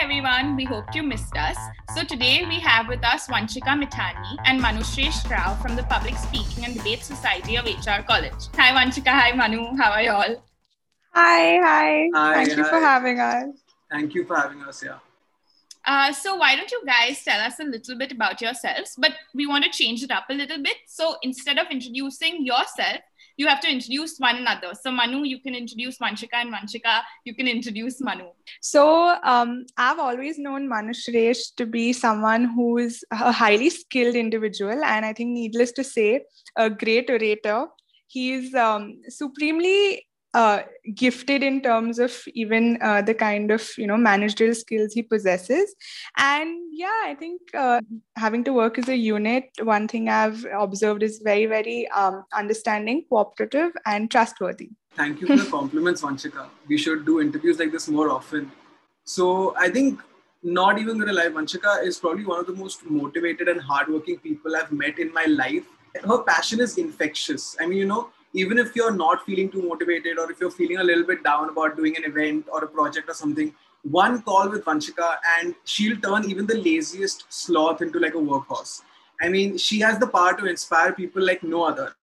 Hi everyone, we hope you missed us. So today we have with us Vanshika Mithani and Manushree Rao from the Public Speaking and Debate Society of HR College. Hi Vanshika, hi Manu, how are you all? Hi, hi. Hi, Thank you for having us. Thank you for having us here. Uh, so why don't you guys tell us a little bit about yourselves? But we want to change it up a little bit. So instead of introducing yourself, you have to introduce one another. So Manu, you can introduce Vanshika, and Vanshika, you can introduce Manu. So, um, I've always known Manushresh to be someone who is a highly skilled individual, and I think, needless to say, a great orator. He's um, supremely uh, gifted in terms of even uh, the kind of you know managerial skills he possesses and yeah i think uh, having to work as a unit one thing i've observed is very very um, understanding cooperative and trustworthy Thank you for the compliments, Vanshika. We should do interviews like this more often. So I think not even gonna lie, Vanshika is probably one of the most motivated and hardworking people I've met in my life. Her passion is infectious. I mean, you know, even if you're not feeling too motivated or if you're feeling a little bit down about doing an event or a project or something, one call with Vanshika and she'll turn even the laziest sloth into like a workhorse. I mean, she has the power to inspire people like no other.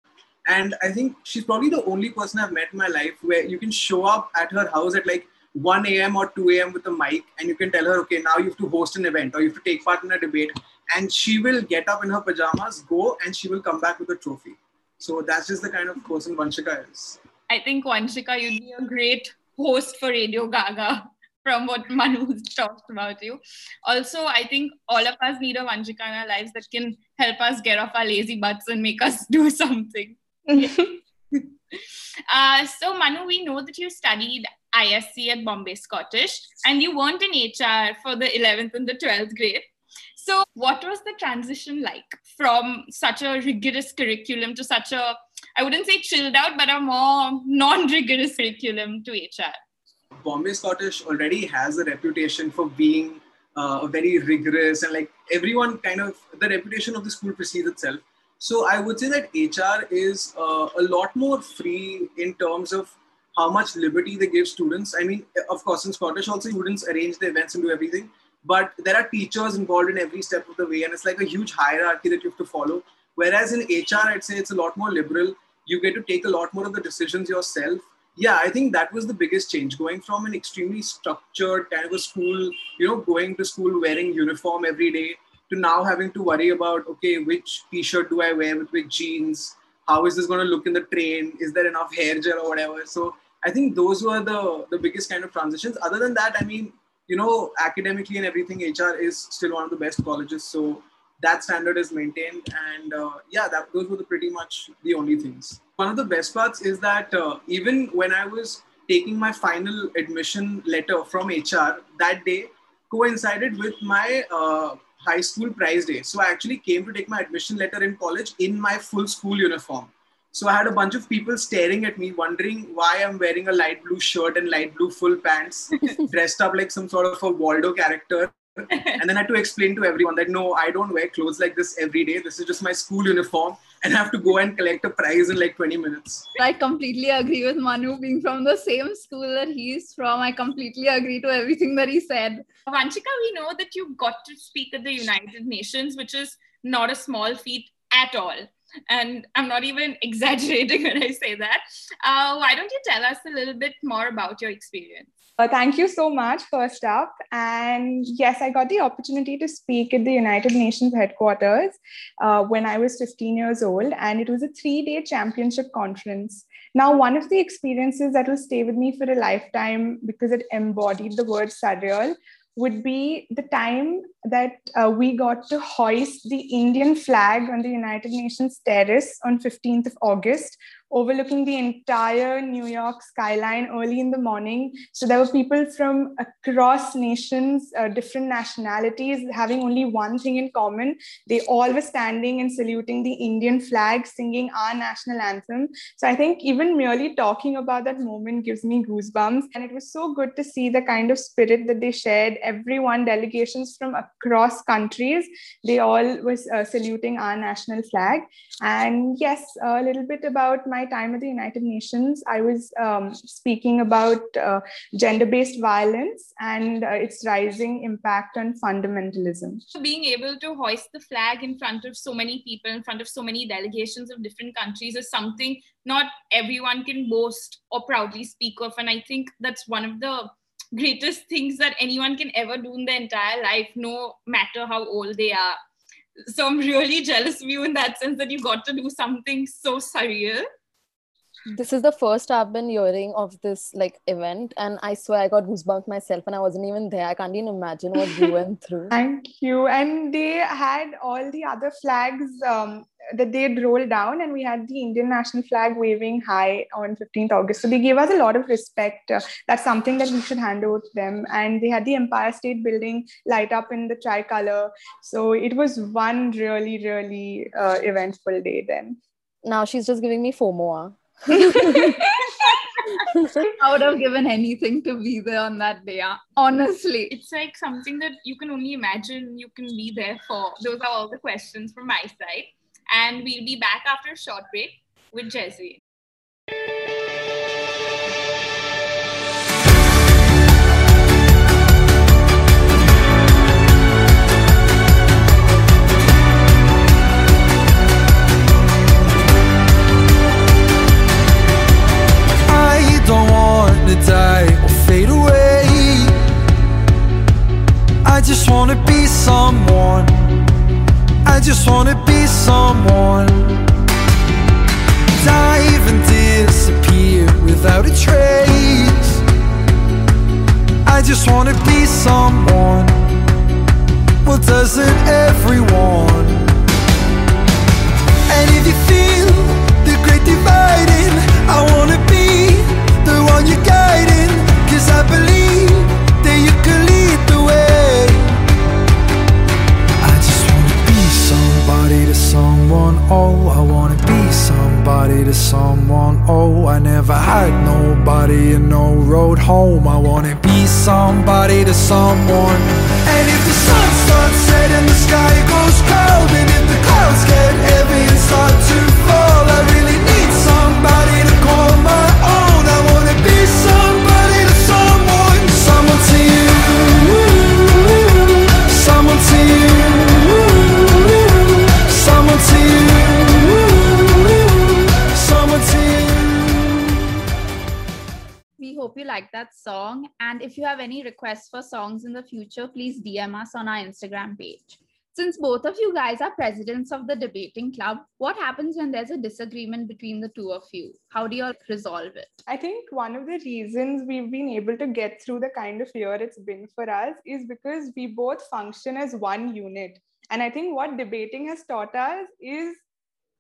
And I think she's probably the only person I've met in my life where you can show up at her house at like 1 a.m. or 2 a.m. with a mic and you can tell her, okay, now you have to host an event or you have to take part in a debate. And she will get up in her pajamas, go, and she will come back with a trophy. So that's just the kind of person Vanshika is. I think Vanshika, you'd be a great host for Radio Gaga from what Manu talked about you. Also, I think all of us need a Vanshika in our lives that can help us get off our lazy butts and make us do something. Uh, so, Manu, we know that you studied ISC at Bombay Scottish and you weren't in HR for the 11th and the 12th grade. So, what was the transition like from such a rigorous curriculum to such a, I wouldn't say chilled out, but a more non rigorous curriculum to HR? Bombay Scottish already has a reputation for being uh, very rigorous and like everyone kind of the reputation of the school precedes itself. So I would say that HR is uh, a lot more free in terms of how much liberty they give students. I mean, of course, in Scottish also students arrange the events and do everything, but there are teachers involved in every step of the way, and it's like a huge hierarchy that you have to follow. Whereas in HR, I'd say it's a lot more liberal. You get to take a lot more of the decisions yourself yeah, I think that was the biggest change going from an extremely structured kind of a school, you know, going to school wearing uniform every day to now having to worry about, okay, which t shirt do I wear with which jeans? How is this going to look in the train? Is there enough hair gel or whatever? So I think those were the, the biggest kind of transitions. Other than that, I mean, you know, academically and everything, HR is still one of the best colleges. So that standard is maintained. And uh, yeah that those were the pretty much the only things. One of the best parts is that uh, even when i was taking my final admission letter from hr that day coincided with my uh, high school prize day. So i actually came to take my admission letter in college in my full school uniform so i had a bunch of people staring at me wondering why i'm wearing a light blue shirt and light blue full pants dressed up like some sort of a waldo character and then I had to explain to everyone that no, I don't wear clothes like this every day. This is just my school uniform, and I have to go and collect a prize in like 20 minutes. I completely agree with Manu being from the same school that he's from. I completely agree to everything that he said. Vanshika, we know that you got to speak at the United Nations, which is not a small feat at all. And I'm not even exaggerating when I say that. Uh, why don't you tell us a little bit more about your experience? Uh, thank you so much, first up. And yes, I got the opportunity to speak at the United Nations headquarters uh, when I was 15 years old, and it was a three day championship conference. Now, one of the experiences that will stay with me for a lifetime because it embodied the word surreal would be the time that uh, we got to hoist the Indian flag on the United Nations terrace on 15th of August, overlooking the entire New York skyline early in the morning. So there were people from across nations, uh, different nationalities, having only one thing in common. They all were standing and saluting the Indian flag, singing our national anthem. So I think even merely talking about that moment gives me goosebumps. And it was so good to see the kind of spirit that they shared. Everyone, delegations from across countries, they all was uh, saluting our national flag. And yes, a little bit about my time at the United Nations, I was um, speaking about uh, gender based violence and uh, its rising impact on fundamentalism. Being able to hoist the flag in front of so many people, in front of so many delegations of different countries, is something not everyone can boast or proudly speak of. And I think that's one of the greatest things that anyone can ever do in their entire life, no matter how old they are. So I'm really jealous of you in that sense that you got to do something so surreal. This is the first I've been hearing of this like event, and I swear I got goosebumps myself, and I wasn't even there. I can't even imagine what you went through. Thank you. And they had all the other flags um, that they'd roll down, and we had the Indian national flag waving high on 15th August. So they gave us a lot of respect. Uh, that's something that we should hand over to them. And they had the Empire State Building light up in the tricolor. So it was one really, really uh, eventful day then. Now she's just giving me FOMO. I would have given anything to be there on that day. Honestly, it's like something that you can only imagine you can be there for. Those are all the questions from my side. And we'll be back after a short break with Jesse. Just want to be someone. I just want to be someone. Dive and disappear without a trace. I just want to be someone. Well, doesn't everyone? And if you feel the great dividing, I wanna be the one you're guiding. Cause I believe someone. Oh, I wanna be somebody to someone. Oh, I never had nobody and no road home. I wanna be somebody to someone. And if the sun starts setting, the sky goes cold. And if the clouds get like that song. And if you have any requests for songs in the future, please DM us on our Instagram page. Since both of you guys are presidents of the debating club, what happens when there's a disagreement between the two of you? How do you all resolve it? I think one of the reasons we've been able to get through the kind of year it's been for us is because we both function as one unit. And I think what debating has taught us is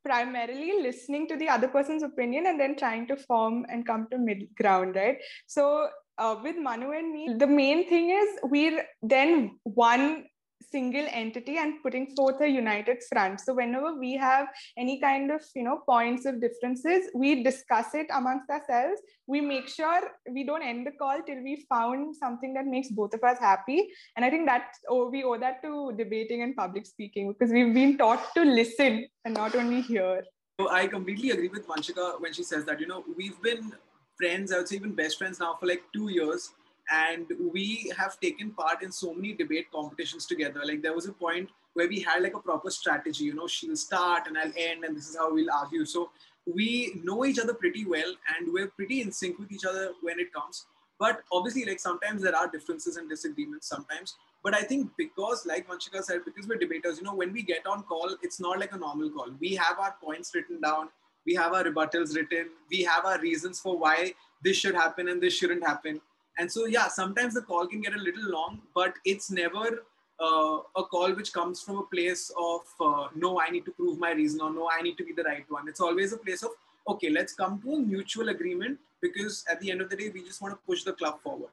primarily listening to the other person's opinion and then trying to form and come to mid ground, right? So uh, with Manu and me, the main thing is we're then one single entity and putting forth a united front. So whenever we have any kind of you know points of differences we discuss it amongst ourselves. We make sure we don't end the call till we found something that makes both of us happy. And i think that oh, we owe that to debating and public speaking because we've been taught to listen and not only hear. So I completely agree with Vanshika when she says that, you know, we've been friends, I would say even best friends now for like two years. And we have taken part in so many debate competitions together. Like there was a point where we had like a proper strategy, you know, she'll start and I'll end, and this is how we'll argue. So we know each other pretty well and we're pretty in sync with each other when it comes. But obviously, like sometimes there are differences and disagreements sometimes. But I think because, like Vanshika said, because we're debaters, you know, when we get on call, it's not like a normal call. We have our points written down, we have our rebuttals written, we have our reasons for why this should happen and this shouldn't happen. And so, yeah, sometimes the call can get a little long, but it's never uh, a call which comes from a place of uh, no, I need to prove my reason or no, I need to be the right one. It's always a place of okay, let's come to a mutual agreement because at the end of the day, we just want to push the club forward.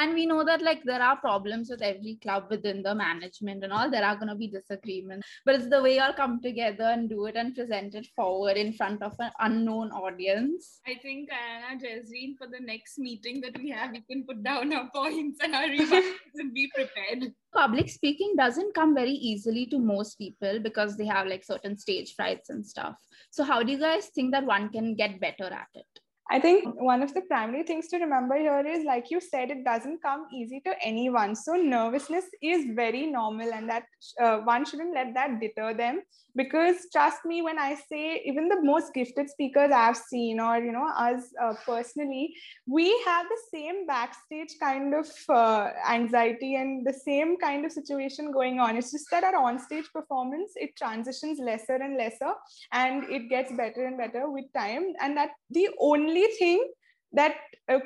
And we know that like there are problems with every club within the management and all. There are gonna be disagreements, but it's the way y'all come together and do it and present it forward in front of an unknown audience. I think Anna Jazreen, for the next meeting that we have, we can put down our points and our rebuttals and be prepared. public speaking doesn't come very easily to most people because they have like certain stage frights and stuff. So, how do you guys think that one can get better at it? I think one of the primary things to remember here is, like you said, it doesn't come easy to anyone. So nervousness is very normal, and that uh, one shouldn't let that deter them. Because trust me, when I say even the most gifted speakers I've seen, or you know, us uh, personally, we have the same backstage kind of uh, anxiety and the same kind of situation going on. It's just that our onstage performance it transitions lesser and lesser, and it gets better and better with time. And that the only thing that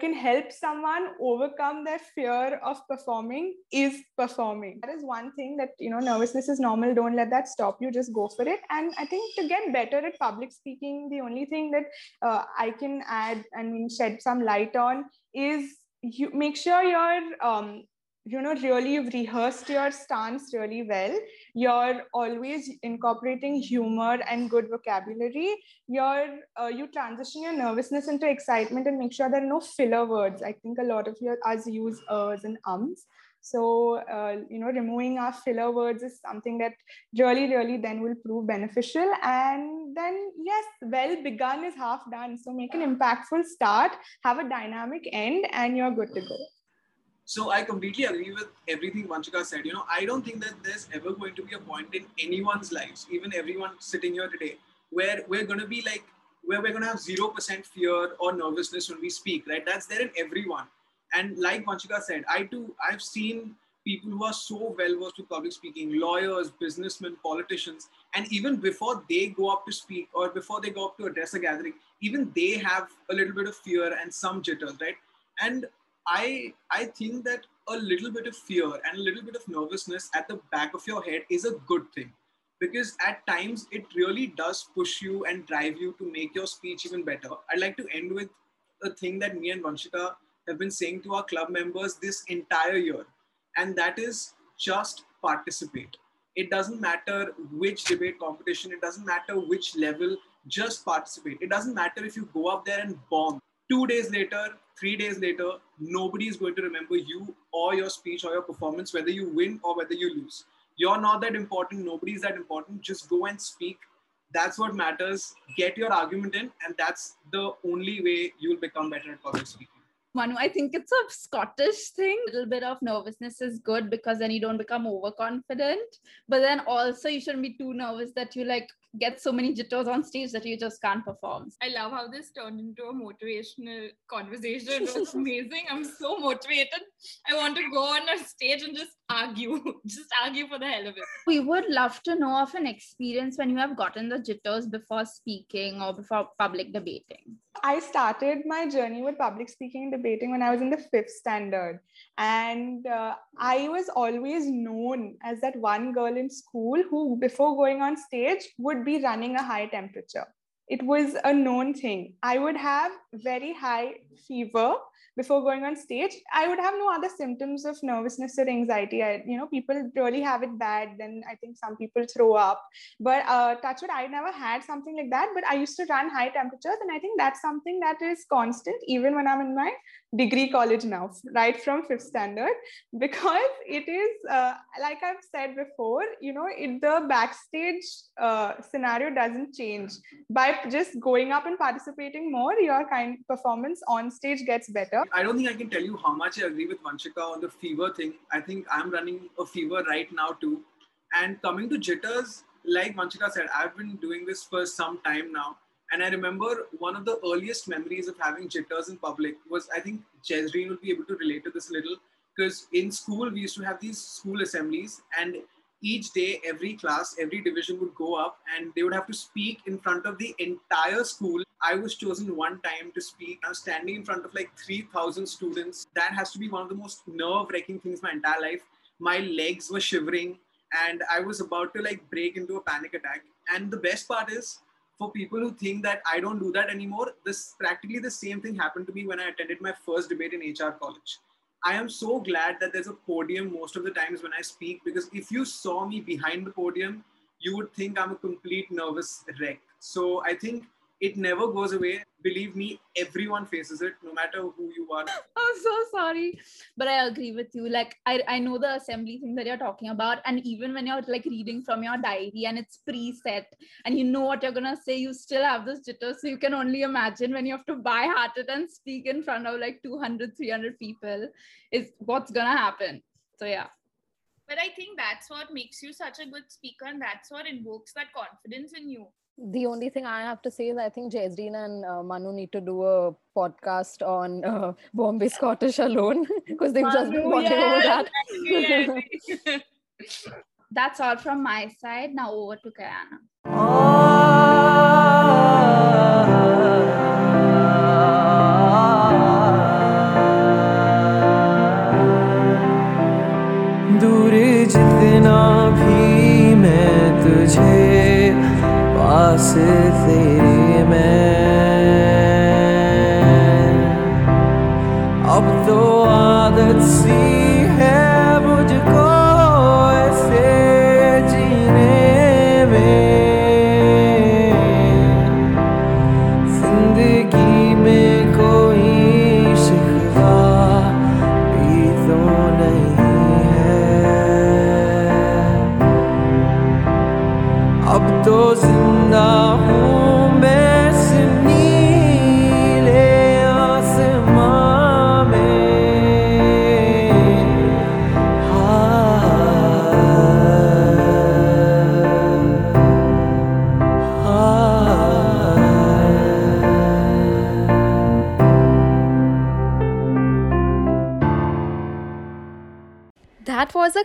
can help someone overcome their fear of performing is performing. That is one thing that you know nervousness is normal. Don't let that stop you. Just go for it. And i think to get better at public speaking the only thing that uh, i can add and shed some light on is you make sure you're um, you know really you've rehearsed your stance really well. You're always incorporating humor and good vocabulary. You're uh, you transition your nervousness into excitement and make sure there are no filler words. I think a lot of your us use ers and ums. So uh, you know removing our filler words is something that really really then will prove beneficial. And then yes well begun is half done. So make an impactful start have a dynamic end and you're good to go so I completely agree with everything Vanshika said. You know, I don't think that there's ever going to be a point in anyone's lives, even everyone sitting here today, where we're going to be like, where we're going to have 0% fear or nervousness when we speak, right? That's there in everyone. And like Vanshika said, I too, I've seen people who are so well versed with public speaking, lawyers, businessmen, politicians, and even before they go up to speak or before they go up to address a gathering, even they have a little bit of fear and some jitters, right? And I I think that a little bit of fear and a little bit of nervousness at the back of your head is a good thing because at times it really does push you and drive you to make your speech even better. I'd like to end with a thing that me and Vanshika have been saying to our club members this entire year, and that is just participate. It doesn't matter which debate competition, it doesn't matter which level, just participate. It doesn't matter if you go up there and bomb. Two days later, three days later, nobody is going to remember you or your speech or your performance, whether you win or whether you lose. You're not that important. Nobody's that important. Just go and speak. That's what matters. Get your argument in, and that's the only way you'll become better at public speaking. Manu, I think it's a Scottish thing. A little bit of nervousness is good because then you don't become overconfident. But then also you shouldn't be too nervous that you like get so many jitters on stage that you just can't perform. I love how this turned into a motivational conversation. It was amazing. I'm so motivated. I want to go on a stage and just argue, just argue for the hell of it. We would love to know of an experience when you have gotten the jitters before speaking or before public debating. I started my journey with public speaking and debating when I was in the fifth standard. And uh, I was always known as that one girl in school who, before going on stage, would be running a high temperature. It was a known thing. I would have very high fever before going on stage. I would have no other symptoms of nervousness or anxiety. I, you know, people really have it bad. Then I think some people throw up. But uh, touch wood, I never had something like that. But I used to run high temperatures, and I think that's something that is constant even when I'm in my degree college now, right from fifth standard, because it is uh, like I've said before, you know, it, the backstage uh, scenario doesn't change by just going up and participating more. Your kind performance on stage gets better. I don't think I can tell you how much I agree with Vanshika on the fever thing. I think I'm running a fever right now too. And coming to jitters, like Vanshika said, I've been doing this for some time now and I remember one of the earliest memories of having jitters in public was I think Jezreen would be able to relate to this a little because in school we used to have these school assemblies and each day every class every division would go up and they would have to speak in front of the entire school. I was chosen one time to speak. I was standing in front of like 3000 students. That has to be one of the most nerve wracking things my entire life. My legs were shivering and i was about to like break into a panic attack. And the best part is for people who think that I don't do that anymore, this practically the same thing happened to me when I attended my first debate in HR college. I am so glad that there's a podium most of the times when I speak because if you saw me behind the podium, you would think I'm a complete nervous wreck. So I think it never goes away. Believe me, everyone faces it, no matter who you are. I'm so sorry. But I agree with you. Like I, I know the assembly thing that you're talking about. And even when you're like reading from your diary and it's preset and you know what you're gonna say, you still have this jitter. So you can only imagine when you have to buy heart it and speak in front of like 200, 300 people is what's gonna happen. So yeah. But I think that's what makes you such a good speaker and that's what invokes that confidence in you. The only thing I have to say is I think Jazreen and uh, Manu need to do a podcast on uh, Bombay Scottish alone because they've just been Manu, talking over that. That's all from my side. Now over to Kayana. दूर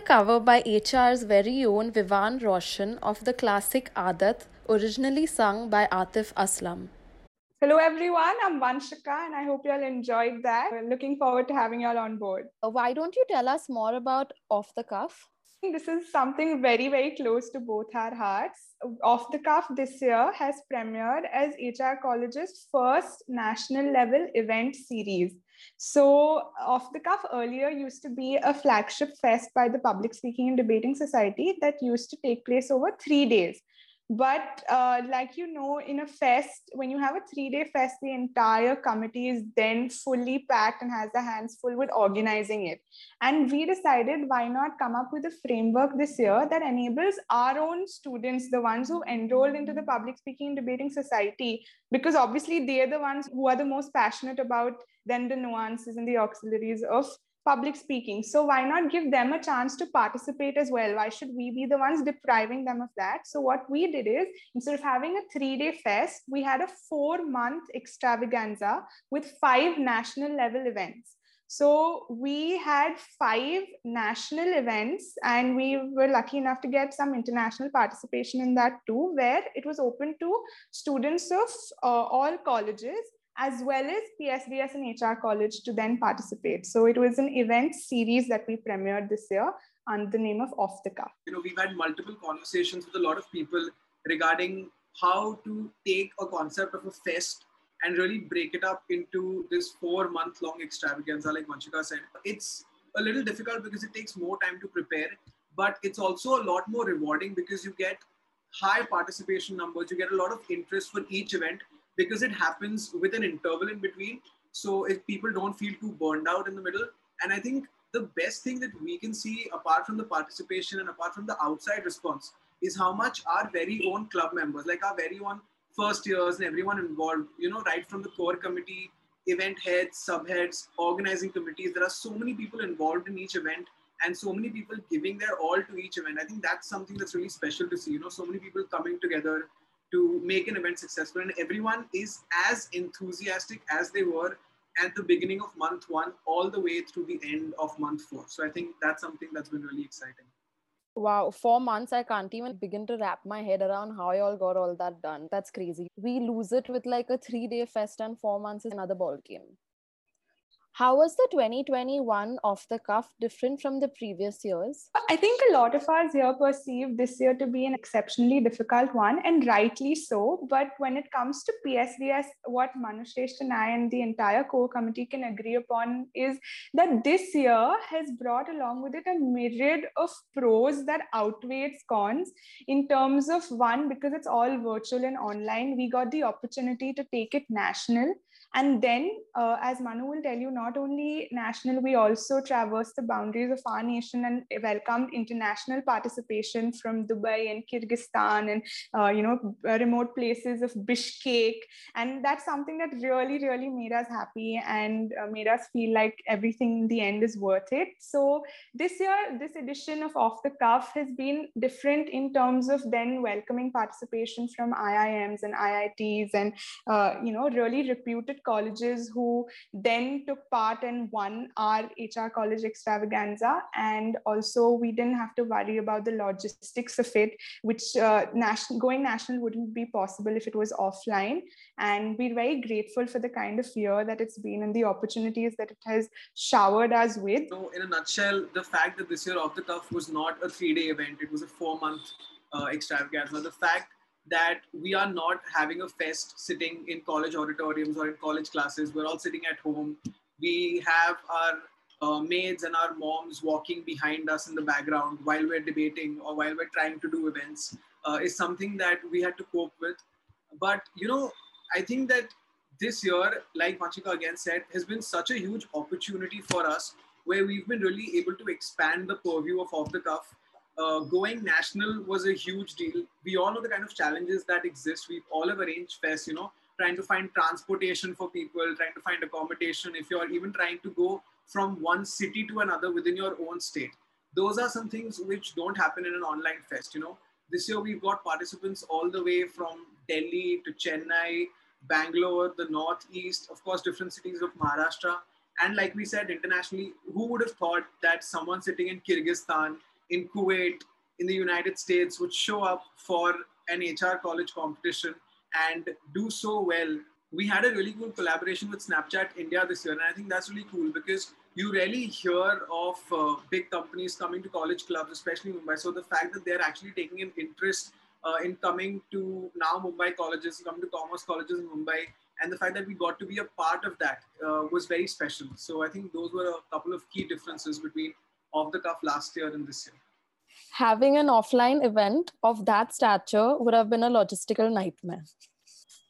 That cover by HR's very own Vivan Roshan of the classic Aadat, originally sung by Atif Aslam. Hello, everyone. I'm Vanshika, and I hope you all enjoyed that. We're looking forward to having you all on board. Uh, Why don't you tell us more about Off the Cuff? This is something very, very close to both our hearts. Off the Cuff this year has premiered as HR College's first national level event series. So, Off the Cuff earlier used to be a flagship fest by the Public Speaking and Debating Society that used to take place over three days. But uh, like you know, in a fest, when you have a three day fest, the entire committee is then fully packed and has their hands full with organizing it. And we decided why not come up with a framework this year that enables our own students, the ones who enrolled into the Public Speaking and Debating Society, because obviously they're the ones who are the most passionate about then the nuances and the auxiliaries of public speaking. So why not give them a chance to participate as well? Why should we be the ones depriving them of that? So what we did is instead of having a three-day fest, we had a four-month extravaganza with five national level events. So we had five national events, and we were lucky enough to get some international participation in that too, where it was open to students of uh, all colleges as well as PSDS and HR College to then participate. So it was an event series that we premiered this year under the name of Off the Cuff. you know we've had multiple conversations with a lot of people regarding how to take a concept of a fest and really break it up into this four month long extravaganza like Vanshika said it's a little difficult because it takes more time to prepare but it's also a lot more rewarding because you get high participation numbers you get a lot of interest for each event because it happens with an interval in between. So if people don't feel too burned out in the middle and i think the best thing that we can see apart from the participation and apart from the outside response is how much our very own club members like our very own first years and everyone involved you know right from the core committee event heads subheads organizing committees there are so many people involved in each event and so many people giving their all to each event. I think that's something that's really special to see you know so many people coming together to make an event successful and everyone is as enthusiastic as they were at the beginning of month one all the way through the end of month four so i think that's something that's been really exciting Wow, four months. I can't even begin to wrap my head around how y'all got all that done. That's crazy. We lose it with like a three day fest, and four months is another ball game. How was the 2021 off the cuff different from the previous years? I think a lot of us here perceive this year to be an exceptionally difficult one, and rightly so. But when it comes to PSDS, what Manushresh and I and the entire core committee can agree upon is that this year has brought along with it a myriad of pros that outweighs cons in terms of one, because it's all virtual and online, we got the opportunity to take it national and then, uh, as Manu will tell you, not only national, we also traversed the boundaries of our nation and welcomed international participation from Dubai and Kyrgyzstan and, uh, you know, remote places of Bishkek. And that's something that really, really made us happy and uh, made us feel like everything in the end is worth it. So this year, this edition of Off the Cuff has been different in terms of then welcoming participation from IIMs and IITs and, uh, you know, really reputed colleges who then took part and won our HR college extravaganza. And also, we didn't have to worry about the logistics of it, which uh, national, going national wouldn't be possible if it was offline. And we're very grateful for the kind of year that it's been and the opportunities that it has showered us with. So, in a nutshell, the fact that this year off the cuff was not a three day event, it was a four month uh, extravaganza. The fact that we are not having a fest sitting in college auditoriums or in college classes. We're all sitting at home. We have our uh, maids and our moms walking behind us in the background while we're debating or while we're trying to do events uh, is something that we had to cope with. But, you know, I think that this year, like Vanshika again said, has been such a huge opportunity for us where we've been really able to expand the purview of off the cuff uh, going national was a huge deal. We all know the kind of challenges that exist. We all have arranged fests, you know, trying to find transportation for people, trying to find accommodation. If you're even trying to go from one city to another within your own state, those are some things which don't happen in an online fest. You know, this year we've got participants all the way from Delhi to Chennai, Bangalore, the Northeast, of course, different cities of Maharashtra. And like we said, internationally, who would have thought that someone sitting in Kyrgyzstan in Kuwait, in the United States would show up for an HR college competition and do so well. We had a really cool collaboration with Snapchat India this year, and I think that's really cool because you rarely hear of uh, big companies coming to college clubs, especially Mumbai. So the fact that they're actually taking an interest uh, in coming to now Mumbai colleges, coming to commerce colleges in Mumbai, and the fact that we got to be a part of that uh, was very special. So I think those were a couple of key differences between off the cuff last year and this year? Having an offline event of that stature would have been a logistical nightmare.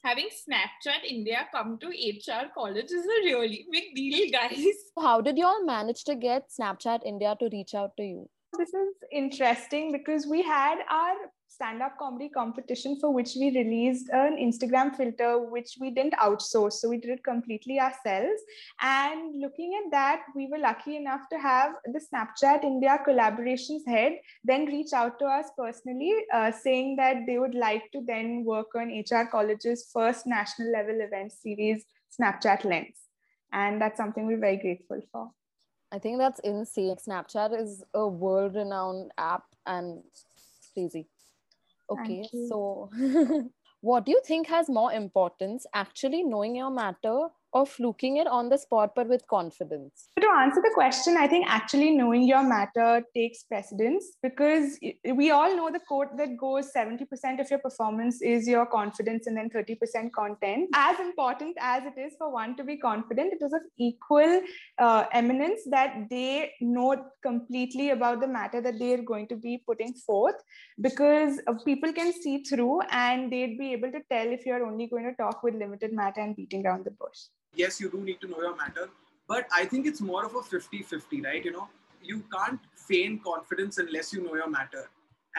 Having Snapchat India come to HR college is a really big deal, guys. How did you all manage to get Snapchat India to reach out to you? This is interesting because we had our stand up comedy competition for which we released an Instagram filter, which we didn't outsource. So we did it completely ourselves. And looking at that, we were lucky enough to have the Snapchat India collaborations head then reach out to us personally, uh, saying that they would like to then work on HR College's first national level event series, Snapchat Lens. And that's something we're very grateful for. I think that's insane. Snapchat is a world renowned app and crazy. Okay, so what do you think has more importance actually knowing your matter or looking it on the spot but with confidence? To answer the question, I think actually knowing your matter takes precedence because we all know the quote that goes 70% of your performance is your confidence and then 30% content. As important as it is for one to be confident, it is of equal uh, eminence that they know completely about the matter that they are going to be putting forth because people can see through and they'd be able to tell if you're only going to talk with limited matter and beating around the bush yes, you do need to know your matter, but I think it's more of a 50 50, right? You know, you can't feign confidence unless you know your matter.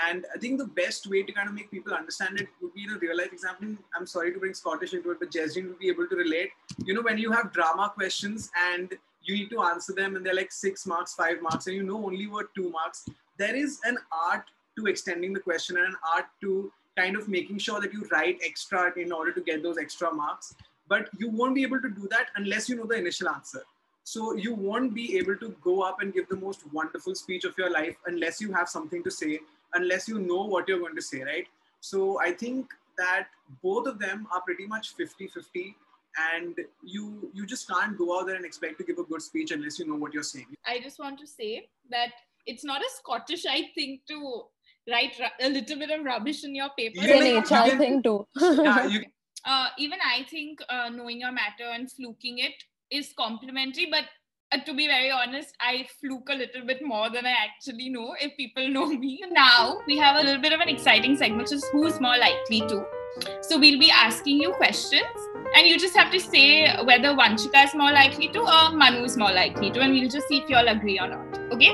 And I think the best way to kind of make people understand it would be in a real life example. I'm sorry to bring Scottish into it, but Jesrin will be able to relate. You know, when you have drama questions and you need to answer them and they're like six marks, five marks, and you know only what two marks, there is an art to extending the question and an art to kind of making sure that you write extra in order to get those extra marks but you won't be able to do that unless you know the initial answer so you won't be able to go up and give the most wonderful speech of your life unless you have something to say unless you know what you're going to say right so i think that both of them are pretty much 50 50 and you you just can't go out there and expect to give a good speech unless you know what you're saying. I just want to say that it's not a Scottish-ite thing to write ru- a little bit of rubbish in your paper. Yeah, It's an like, HR thing too. Yeah, you, uh, even I think uh, knowing your matter and fluking it is complimentary, but uh, to be very honest, I fluke a little bit more than I actually know if people know me. Now we have a little bit of an exciting segment, which is who's more likely to. So we'll be asking you questions, and you just have to say whether Vanshika is more likely to or Manu is more likely to, and we'll just see if you all agree or not. Okay?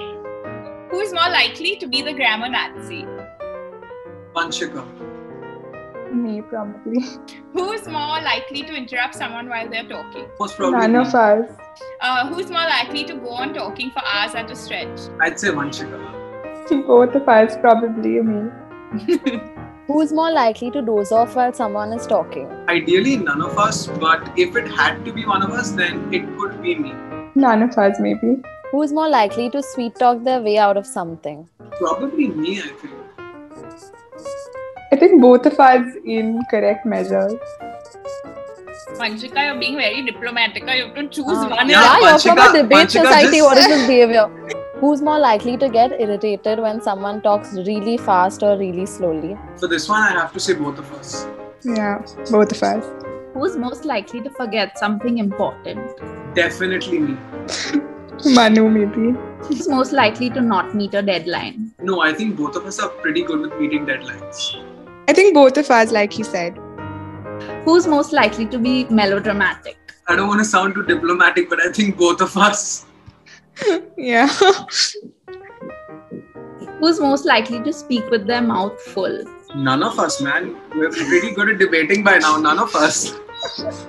Who is more likely to be the grammar Nazi? Vanshika. Me, probably. Who is more likely to interrupt someone while they're talking? Most probably. None me. of us. Uh, who's more likely to go on talking for hours at a stretch? I'd say Vanshika. Both of us, probably me. Who's more likely to doze off while someone is talking? Ideally, none of us, but if it had to be one of us, then it could be me. None of us, maybe. Who's more likely to sweet talk their way out of something? Probably me, I think. I think both of us in correct measures. Vanshika, you're being very diplomatic. You have to choose Ah. one. Yeah, Yeah, you're from a debate Vanshika, society. just- What is this behavior? Who's more likely to get irritated when someone talks really fast or really slowly? For this one, I have to say both of us. Yeah, both of us. Who's most likely to forget something important? Definitely me. Manu, maybe. Who's most likely to not meet a deadline? No, I think both of us are pretty good with meeting deadlines. I think both of us, like he said. Who's most likely to be melodramatic? I don't want to sound too diplomatic, but I think both of us. Yeah. Who's most likely to speak with their mouth full? None of us, man. We're pretty good at debating by now. None of us.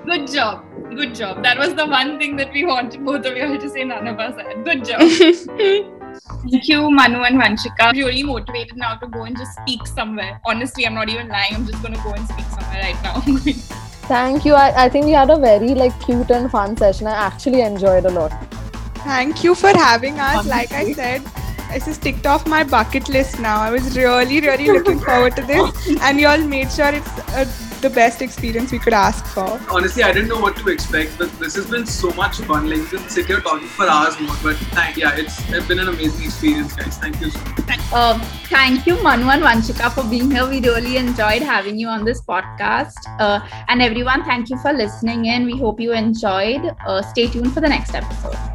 Good job. Good job. That was the one thing that we wanted both of you all to say. None of us had. Good job. Thank you, Manu and Vanshika. I'm really motivated now to go and just speak somewhere. Honestly, I'm not even lying. I'm just going to go and speak somewhere right now. Thank you. I, I think we had a very like cute and fun session. I actually enjoyed a lot. Thank you for having us. Like I said, this is ticked off my bucket list now. I was really, really looking forward to this, and you all made sure it's uh, the best experience we could ask for. Honestly, I didn't know what to expect, but this has been so much fun. Like, you can sit here talking for hours more, but thank, yeah, it's, it's been an amazing experience, guys. Thank you so much. Um, thank you, Manu and Vanshika, for being here. We really enjoyed having you on this podcast. Uh, and everyone, thank you for listening in. We hope you enjoyed. Uh, stay tuned for the next episode.